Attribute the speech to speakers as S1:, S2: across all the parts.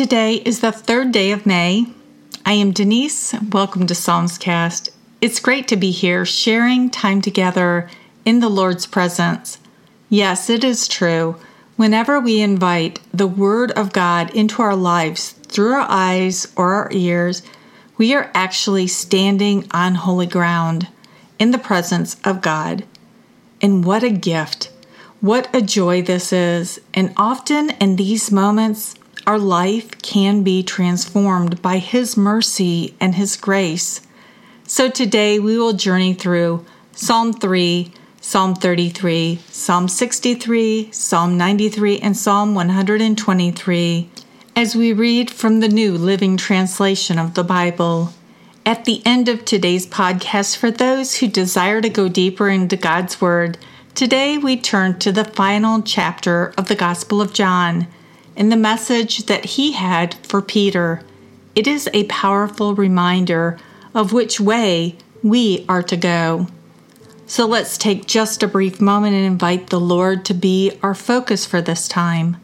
S1: Today is the third day of May. I am Denise. Welcome to Psalmscast. It's great to be here sharing time together in the Lord's presence. Yes, it is true. Whenever we invite the Word of God into our lives through our eyes or our ears, we are actually standing on holy ground in the presence of God. And what a gift! What a joy this is. And often in these moments, our life can be transformed by His mercy and His grace. So today we will journey through Psalm 3, Psalm 33, Psalm 63, Psalm 93, and Psalm 123 as we read from the New Living Translation of the Bible. At the end of today's podcast, for those who desire to go deeper into God's Word, today we turn to the final chapter of the Gospel of John and the message that he had for Peter. It is a powerful reminder of which way we are to go. So let's take just a brief moment and invite the Lord to be our focus for this time.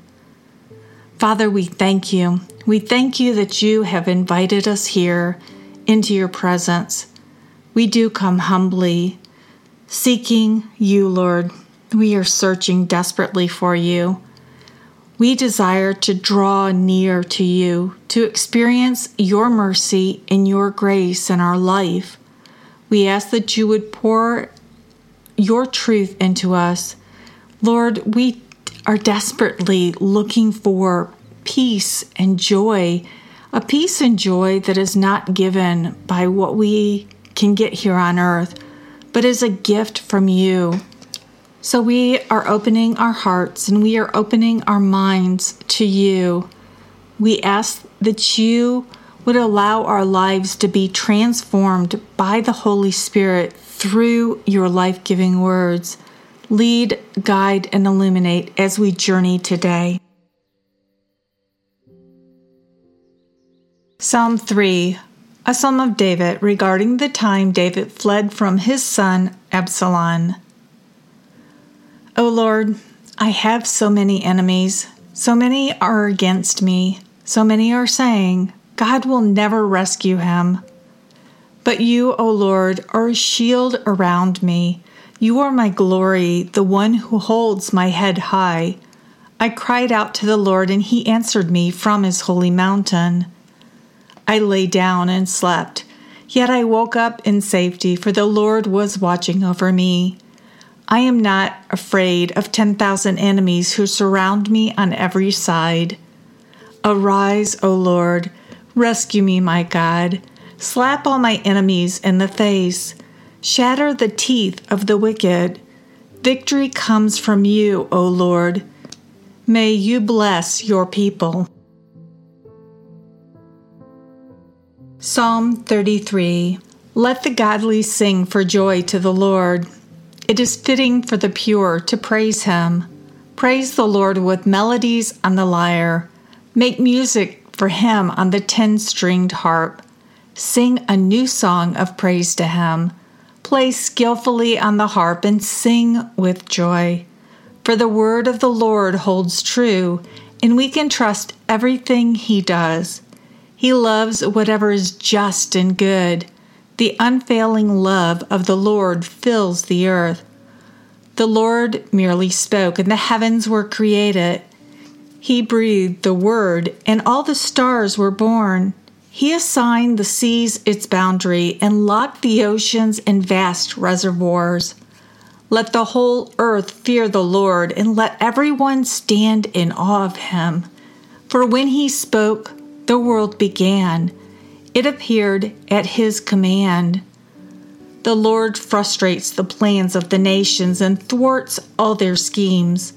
S1: Father, we thank you. We thank you that you have invited us here into your presence. We do come humbly, seeking you, Lord. We are searching desperately for you. We desire to draw near to you, to experience your mercy and your grace in our life. We ask that you would pour your truth into us. Lord, we are desperately looking for peace and joy, a peace and joy that is not given by what we can get here on earth, but is a gift from you. So we are opening our hearts and we are opening our minds to you. We ask that you would allow our lives to be transformed by the Holy Spirit through your life giving words. Lead, guide, and illuminate as we journey today. Psalm 3, a psalm of David regarding the time David fled from his son Absalom. O Lord, I have so many enemies. So many are against me. So many are saying, God will never rescue him. But you, O Lord, are a shield around me. You are my glory, the one who holds my head high. I cried out to the Lord, and he answered me from his holy mountain. I lay down and slept, yet I woke up in safety, for the Lord was watching over me. I am not afraid of 10,000 enemies who surround me on every side. Arise, O Lord, rescue me, my God. Slap all my enemies in the face. Shatter the teeth of the wicked. Victory comes from you, O Lord. May you bless your people. Psalm 33 Let the godly sing for joy to the Lord. It is fitting for the pure to praise him. Praise the Lord with melodies on the lyre. Make music for him on the ten stringed harp. Sing a new song of praise to him. Play skillfully on the harp and sing with joy. For the word of the Lord holds true, and we can trust everything he does. He loves whatever is just and good. The unfailing love of the Lord fills the earth. The Lord merely spoke, and the heavens were created. He breathed the word, and all the stars were born. He assigned the seas its boundary and locked the oceans in vast reservoirs. Let the whole earth fear the Lord, and let everyone stand in awe of him. For when he spoke, the world began it appeared at his command. The Lord frustrates the plans of the nations and thwarts all their schemes.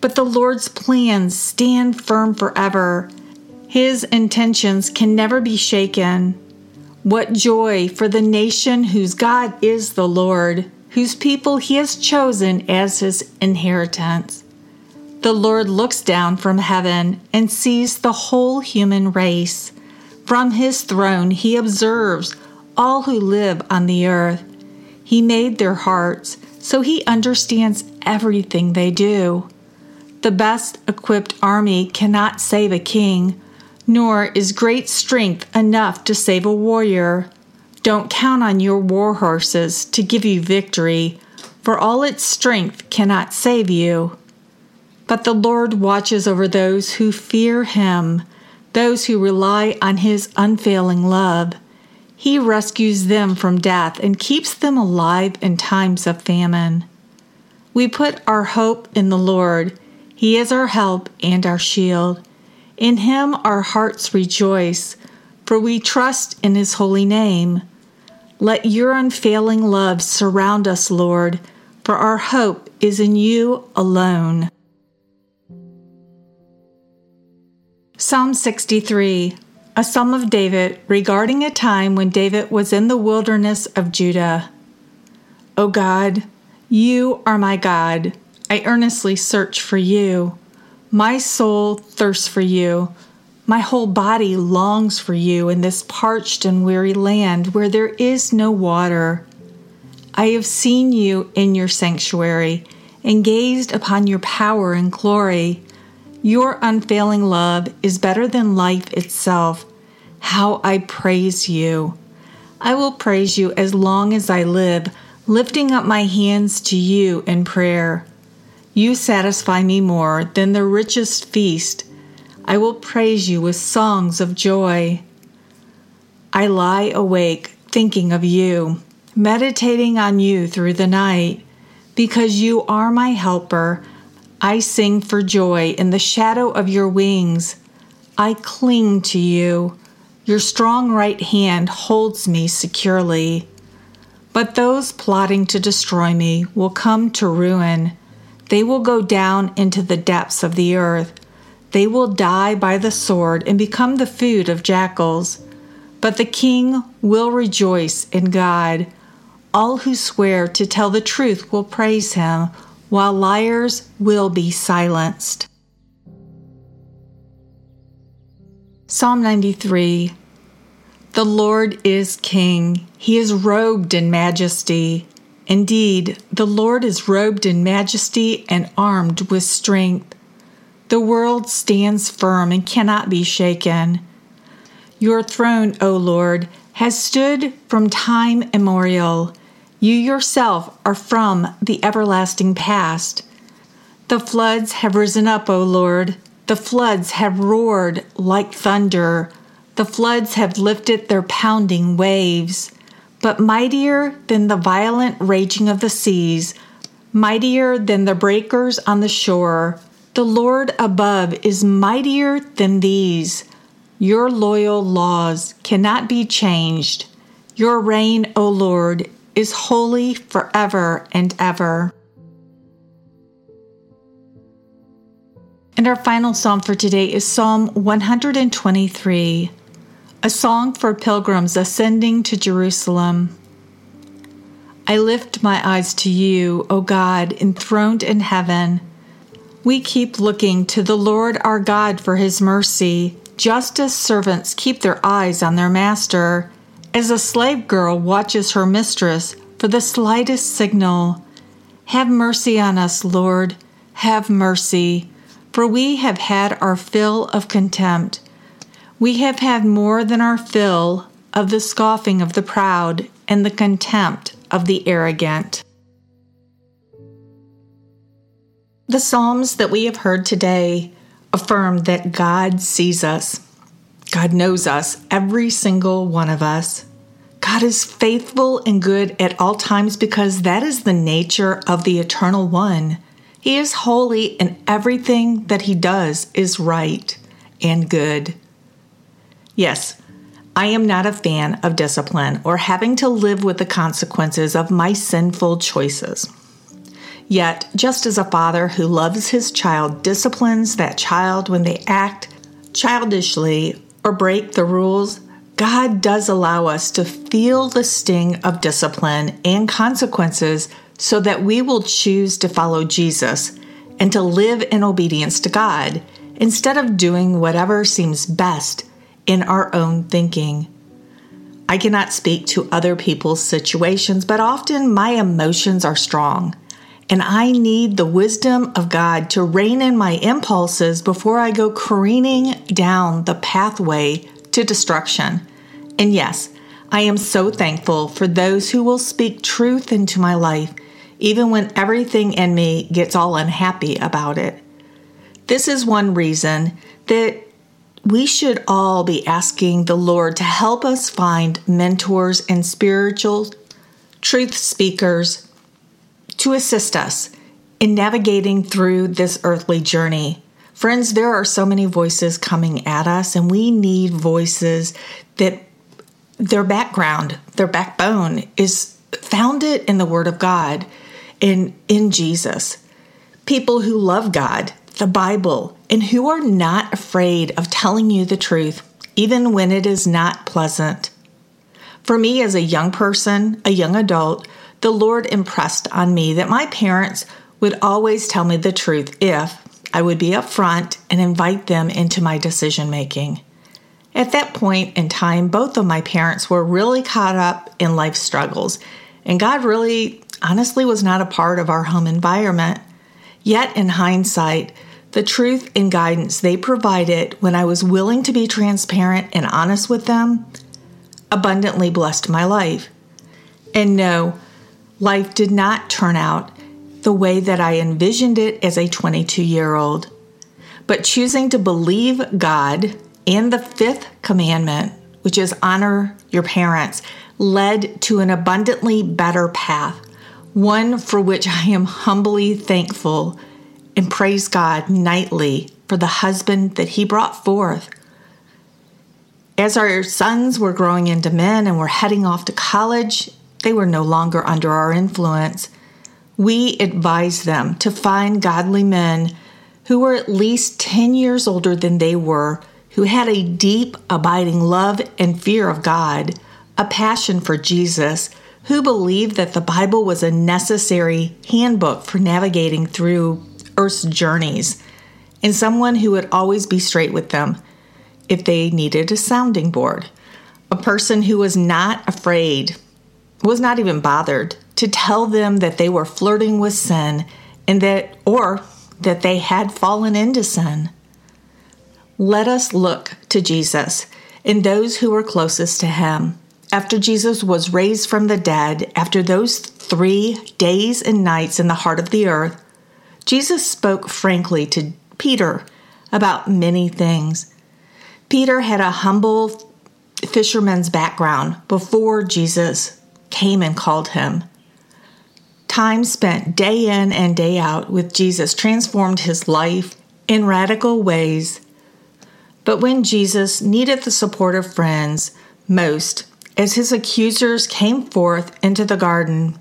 S1: But the Lord's plans stand firm forever. His intentions can never be shaken. What joy for the nation whose God is the Lord, whose people he has chosen as his inheritance. The Lord looks down from heaven and sees the whole human race. From his throne, he observes all who live on the earth. He made their hearts, so he understands everything they do. The best equipped army cannot save a king, nor is great strength enough to save a warrior. Don't count on your war horses to give you victory, for all its strength cannot save you. But the Lord watches over those who fear him, those who rely on his unfailing love. He rescues them from death and keeps them alive in times of famine. We put our hope in the Lord. He is our help and our shield. In him our hearts rejoice, for we trust in his holy name. Let your unfailing love surround us, Lord, for our hope is in you alone. Psalm 63, a psalm of David regarding a time when David was in the wilderness of Judah. O God, you are my God. I earnestly search for you. My soul thirsts for you. My whole body longs for you in this parched and weary land where there is no water. I have seen you in your sanctuary and gazed upon your power and glory. Your unfailing love is better than life itself. How I praise you! I will praise you as long as I live, lifting up my hands to you in prayer. You satisfy me more than the richest feast. I will praise you with songs of joy. I lie awake thinking of you, meditating on you through the night. Because you are my helper, I sing for joy in the shadow of your wings. I cling to you. Your strong right hand holds me securely. But those plotting to destroy me will come to ruin. They will go down into the depths of the earth. They will die by the sword and become the food of jackals. But the king will rejoice in God. All who swear to tell the truth will praise him, while liars will be silenced. Psalm 93 The Lord is King, He is robed in majesty. Indeed, the Lord is robed in majesty and armed with strength. The world stands firm and cannot be shaken. Your throne, O Lord, has stood from time immemorial. You yourself are from the everlasting past. The floods have risen up, O Lord. The floods have roared like thunder. The floods have lifted their pounding waves but mightier than the violent raging of the seas, mightier than the breakers on the shore. The Lord above is mightier than these. Your loyal laws cannot be changed. Your reign, O Lord, is holy forever and ever. And our final psalm for today is Psalm 123 a song for pilgrims ascending to Jerusalem. I lift my eyes to you, O God, enthroned in heaven. We keep looking to the Lord our God for his mercy, just as servants keep their eyes on their master, as a slave girl watches her mistress for the slightest signal. Have mercy on us, Lord, have mercy, for we have had our fill of contempt. We have had more than our fill of the scoffing of the proud and the contempt of the arrogant. The Psalms that we have heard today affirm that God sees us. God knows us, every single one of us. God is faithful and good at all times because that is the nature of the Eternal One. He is holy, and everything that He does is right and good. Yes, I am not a fan of discipline or having to live with the consequences of my sinful choices. Yet, just as a father who loves his child disciplines that child when they act childishly or break the rules, God does allow us to feel the sting of discipline and consequences so that we will choose to follow Jesus and to live in obedience to God instead of doing whatever seems best in our own thinking. I cannot speak to other people's situations, but often my emotions are strong. and I need the wisdom of God to rein in my impulses before I go careening down the pathway to destruction. And yes, I am so thankful for those who will speak truth into my life, even when everything in me gets all unhappy about it. This is one reason that we should all be asking the Lord to help us find mentors and spiritual truth speakers to assist us in navigating through this earthly journey. Friends, there are so many voices coming at us, and we need voices that their background, their backbone is founded in the Word of God and in Jesus. People who love God, the Bible, and who are not afraid of telling you the truth, even when it is not pleasant. For me, as a young person, a young adult, the Lord impressed on me that my parents would always tell me the truth if I would be upfront and invite them into my decision making. At that point in time, both of my parents were really caught up in life struggles, and God really, honestly, was not a part of our home environment. Yet, in hindsight, the truth and guidance they provided when I was willing to be transparent and honest with them abundantly blessed my life. And no, life did not turn out the way that I envisioned it as a 22 year old. But choosing to believe God and the fifth commandment, which is honor your parents, led to an abundantly better path, one for which I am humbly thankful and praise God nightly for the husband that He brought forth. As our sons were growing into men and were heading off to college, they were no longer under our influence. We advised them to find godly men who were at least 10 years older than they were, who had a deep, abiding love and fear of God, a passion for Jesus, who believed that the Bible was a necessary handbook for navigating through Earth's journeys, and someone who would always be straight with them if they needed a sounding board. A person who was not afraid, was not even bothered to tell them that they were flirting with sin and that, or that they had fallen into sin. Let us look to Jesus and those who were closest to him. After Jesus was raised from the dead, after those three days and nights in the heart of the earth, Jesus spoke frankly to Peter about many things. Peter had a humble fisherman's background before Jesus came and called him. Time spent day in and day out with Jesus transformed his life in radical ways. But when Jesus needed the support of friends most, as his accusers came forth into the garden,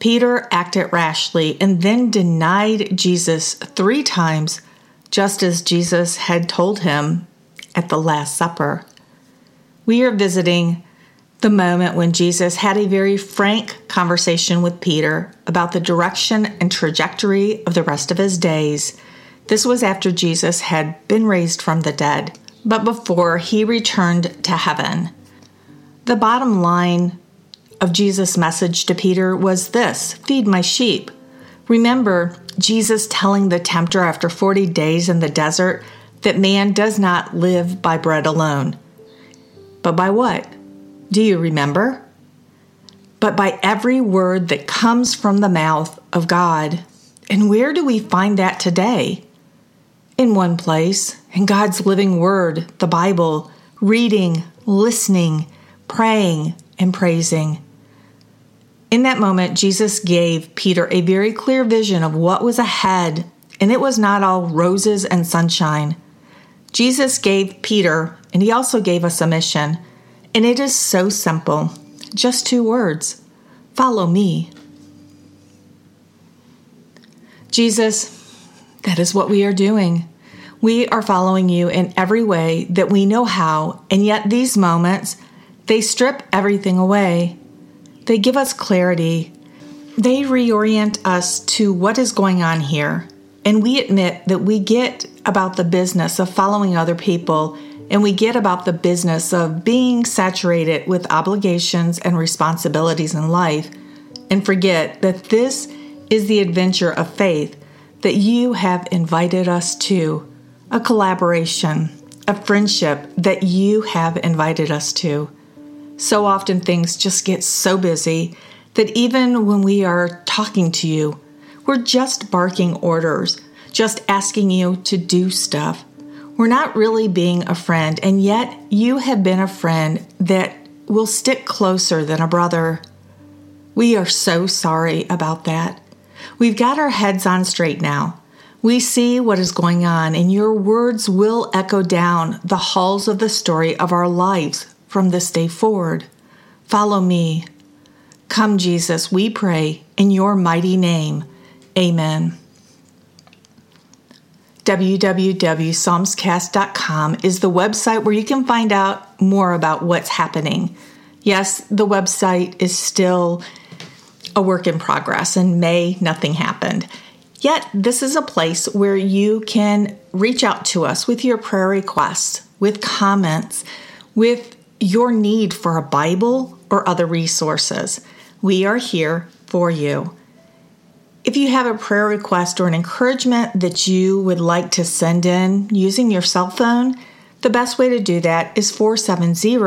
S1: Peter acted rashly and then denied Jesus three times, just as Jesus had told him at the Last Supper. We are visiting the moment when Jesus had a very frank conversation with Peter about the direction and trajectory of the rest of his days. This was after Jesus had been raised from the dead, but before he returned to heaven. The bottom line of Jesus' message to Peter was this feed my sheep. Remember Jesus telling the tempter after 40 days in the desert that man does not live by bread alone. But by what? Do you remember? But by every word that comes from the mouth of God. And where do we find that today? In one place, in God's living word, the Bible, reading, listening, praying, and praising. In that moment, Jesus gave Peter a very clear vision of what was ahead, and it was not all roses and sunshine. Jesus gave Peter, and he also gave us a mission, and it is so simple just two words follow me. Jesus, that is what we are doing. We are following you in every way that we know how, and yet these moments, they strip everything away. They give us clarity. They reorient us to what is going on here. And we admit that we get about the business of following other people and we get about the business of being saturated with obligations and responsibilities in life and forget that this is the adventure of faith that you have invited us to, a collaboration, a friendship that you have invited us to. So often things just get so busy that even when we are talking to you, we're just barking orders, just asking you to do stuff. We're not really being a friend, and yet you have been a friend that will stick closer than a brother. We are so sorry about that. We've got our heads on straight now. We see what is going on, and your words will echo down the halls of the story of our lives from this day forward. Follow me. Come, Jesus, we pray in your mighty name. Amen. www.psalmscast.com is the website where you can find out more about what's happening. Yes, the website is still a work in progress. In May, nothing happened. Yet, this is a place where you can reach out to us with your prayer requests, with comments, with your need for a Bible or other resources. We are here for you. If you have a prayer request or an encouragement that you would like to send in using your cell phone, the best way to do that is 470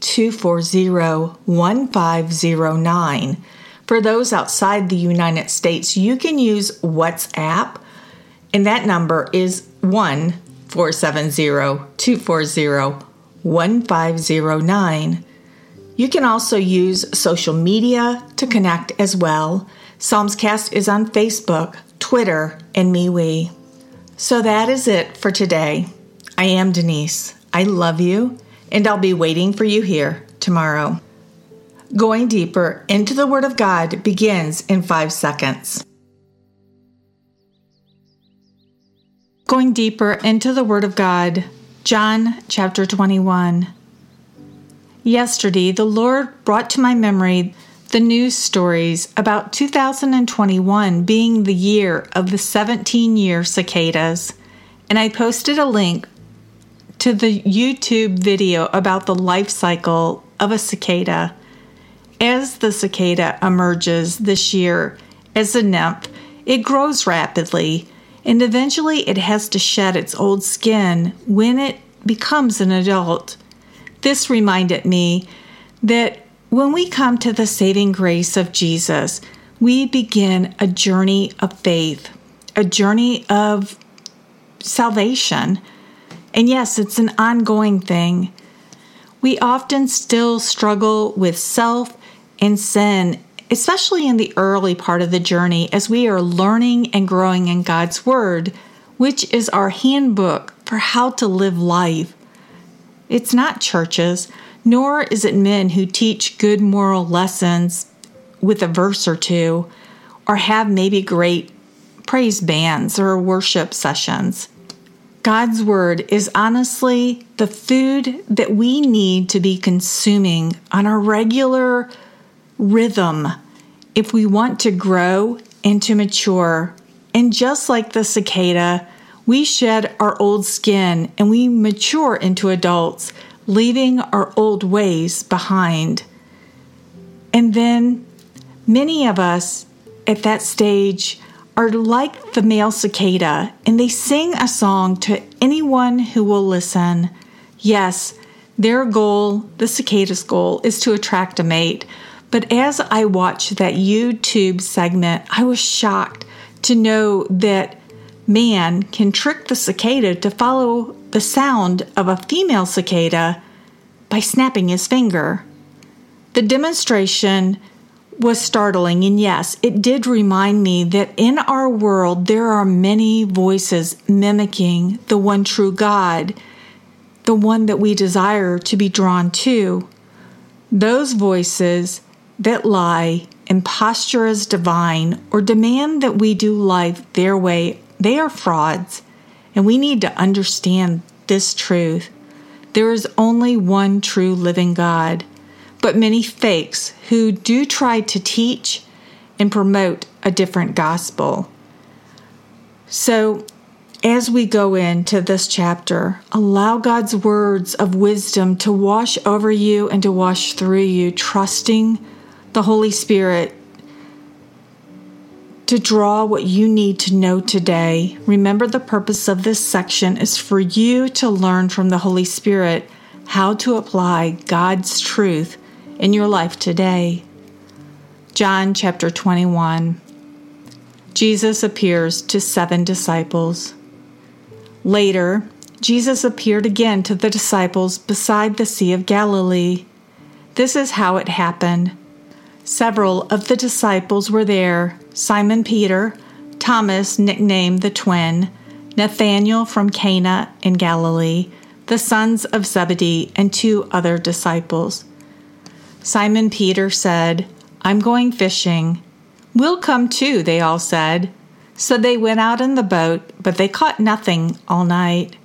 S1: 240 1509. For those outside the United States, you can use WhatsApp, and that number is 1 470 240 1509. You can also use social media to connect as well. Psalmscast is on Facebook, Twitter, and MeWe. So that is it for today. I am Denise. I love you, and I'll be waiting for you here tomorrow. Going deeper into the Word of God begins in five seconds. Going deeper into the Word of God John chapter 21. Yesterday, the Lord brought to my memory the news stories about 2021 being the year of the 17 year cicadas, and I posted a link to the YouTube video about the life cycle of a cicada. As the cicada emerges this year as a nymph, it grows rapidly and eventually it has to shed its old skin when it becomes an adult. This reminded me that when we come to the saving grace of Jesus, we begin a journey of faith, a journey of salvation. And yes, it's an ongoing thing. We often still struggle with self and sin especially in the early part of the journey as we are learning and growing in God's Word, which is our handbook for how to live life. It's not churches, nor is it men who teach good moral lessons with a verse or two, or have maybe great praise bands or worship sessions. God's Word is honestly the food that we need to be consuming on a regular rhythm if we want to grow and to mature. And just like the cicada, we shed our old skin and we mature into adults, leaving our old ways behind. And then many of us at that stage are like the male cicada, and they sing a song to anyone who will listen. Yes, their goal, the cicada's goal, is to attract a mate. But as I watched that YouTube segment, I was shocked to know that man can trick the cicada to follow the sound of a female cicada by snapping his finger. The demonstration was startling, and yes, it did remind me that in our world there are many voices mimicking the one true God, the one that we desire to be drawn to. Those voices that lie, imposture as divine, or demand that we do life their way, they are frauds. And we need to understand this truth. There is only one true living God, but many fakes who do try to teach and promote a different gospel. So, as we go into this chapter, allow God's words of wisdom to wash over you and to wash through you, trusting the Holy Spirit to draw what you need to know today. Remember, the purpose of this section is for you to learn from the Holy Spirit how to apply God's truth in your life today. John chapter 21. Jesus appears to seven disciples. Later, Jesus appeared again to the disciples beside the Sea of Galilee. This is how it happened. Several of the disciples were there Simon Peter, Thomas, nicknamed the twin, Nathanael from Cana in Galilee, the sons of Zebedee, and two other disciples. Simon Peter said, I'm going fishing. We'll come too, they all said. So they went out in the boat, but they caught nothing all night.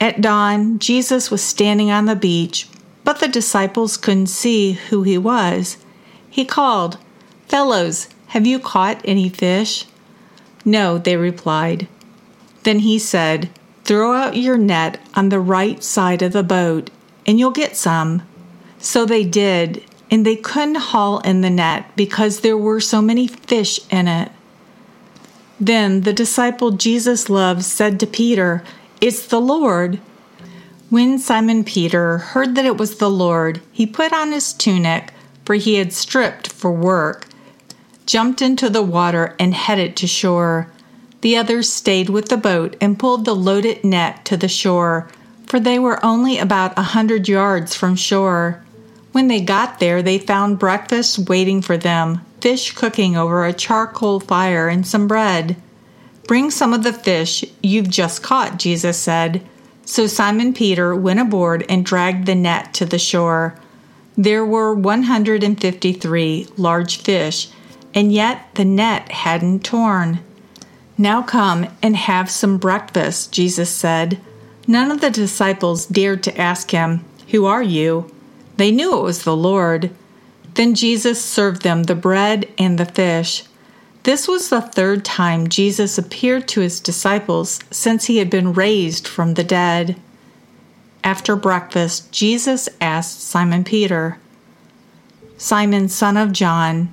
S1: At dawn, Jesus was standing on the beach, but the disciples couldn't see who he was. He called, Fellows, have you caught any fish? No, they replied. Then he said, Throw out your net on the right side of the boat, and you'll get some. So they did, and they couldn't haul in the net because there were so many fish in it. Then the disciple Jesus loved said to Peter, it's the Lord. When Simon Peter heard that it was the Lord, he put on his tunic, for he had stripped for work, jumped into the water, and headed to shore. The others stayed with the boat and pulled the loaded net to the shore, for they were only about a hundred yards from shore. When they got there, they found breakfast waiting for them fish cooking over a charcoal fire and some bread. Bring some of the fish you've just caught, Jesus said. So Simon Peter went aboard and dragged the net to the shore. There were 153 large fish, and yet the net hadn't torn. Now come and have some breakfast, Jesus said. None of the disciples dared to ask him, Who are you? They knew it was the Lord. Then Jesus served them the bread and the fish. This was the third time Jesus appeared to his disciples since he had been raised from the dead. After breakfast, Jesus asked Simon Peter, Simon, son of John,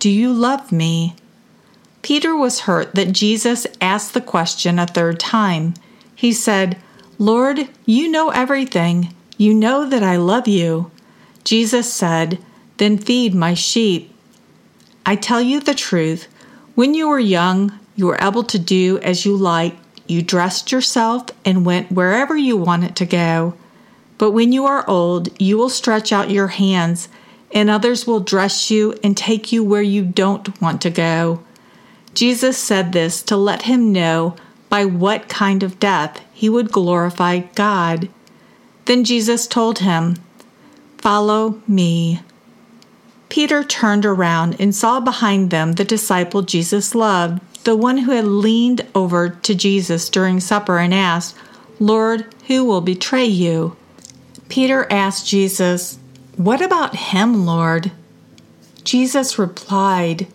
S1: do you love me? Peter was hurt that Jesus asked the question a third time. He said, Lord, you know everything. You know that I love you. Jesus said, Then feed my sheep. I tell you the truth. When you were young, you were able to do as you liked. You dressed yourself and went wherever you wanted to go. But when you are old, you will stretch out your hands, and others will dress you and take you where you don't want to go. Jesus said this to let him know by what kind of death he would glorify God. Then Jesus told him, Follow me. Peter turned around and saw behind them the disciple Jesus loved, the one who had leaned over to Jesus during supper and asked, Lord, who will betray you? Peter asked Jesus, What about him, Lord? Jesus replied,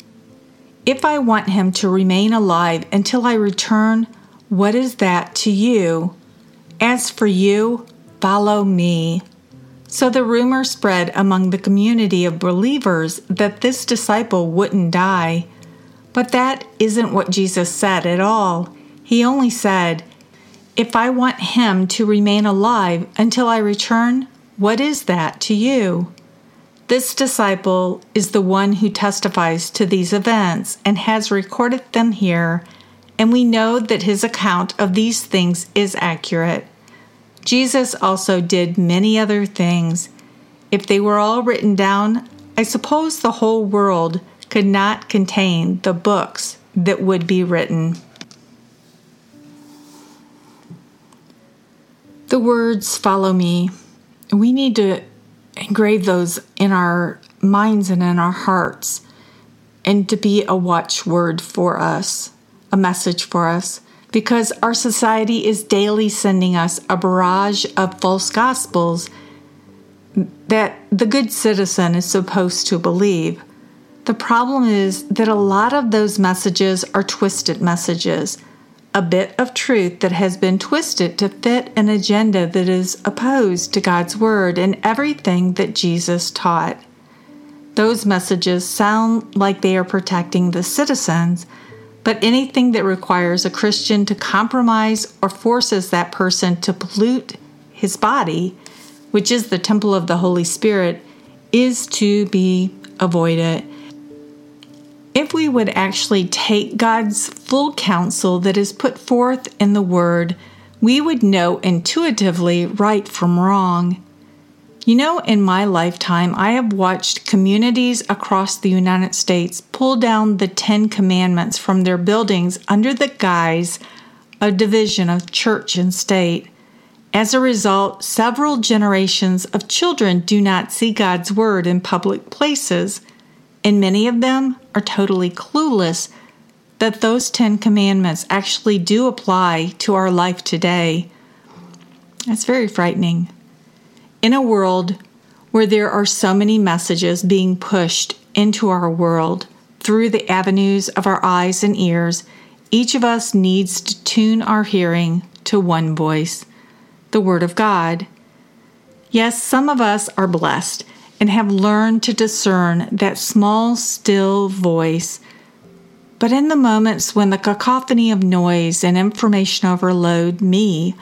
S1: If I want him to remain alive until I return, what is that to you? As for you, follow me. So the rumor spread among the community of believers that this disciple wouldn't die. But that isn't what Jesus said at all. He only said, If I want him to remain alive until I return, what is that to you? This disciple is the one who testifies to these events and has recorded them here, and we know that his account of these things is accurate. Jesus also did many other things. If they were all written down, I suppose the whole world could not contain the books that would be written. The words follow me. We need to engrave those in our minds and in our hearts and to be a watchword for us. a message for us because our society is daily sending us a barrage of false gospels that the good citizen is supposed to believe. The problem is that a lot of those messages are twisted messages, a bit of truth that has been twisted to fit an agenda that is opposed to God's Word and everything that Jesus taught. Those messages sound like they are protecting the citizens, but anything that requires a Christian to compromise or forces that person to pollute his body, which is the temple of the Holy Spirit, is to be avoided. If we would actually take God's full counsel that is put forth in the Word, we would know intuitively right from wrong. You know, in my lifetime, I have watched communities across the United States pull down the Ten Commandments from their buildings under the guise of division of church and state. As a result, several generations of children do not see God's Word in public places, and many of them are totally clueless that those Ten Commandments actually do apply to our life today. That's very frightening. In a world where there are so many messages being pushed into our world through the avenues of our eyes and ears, each of us needs to tune our hearing to one voice the Word of God. Yes, some of us are blessed and have learned to discern that small, still voice. But in the moments when the cacophony of noise and information overload me,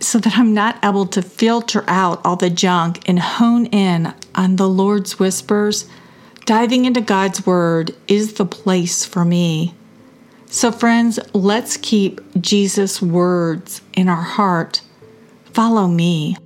S1: so that I'm not able to filter out all the junk and hone in on the Lord's whispers, diving into God's Word is the place for me. So, friends, let's keep Jesus' words in our heart. Follow me.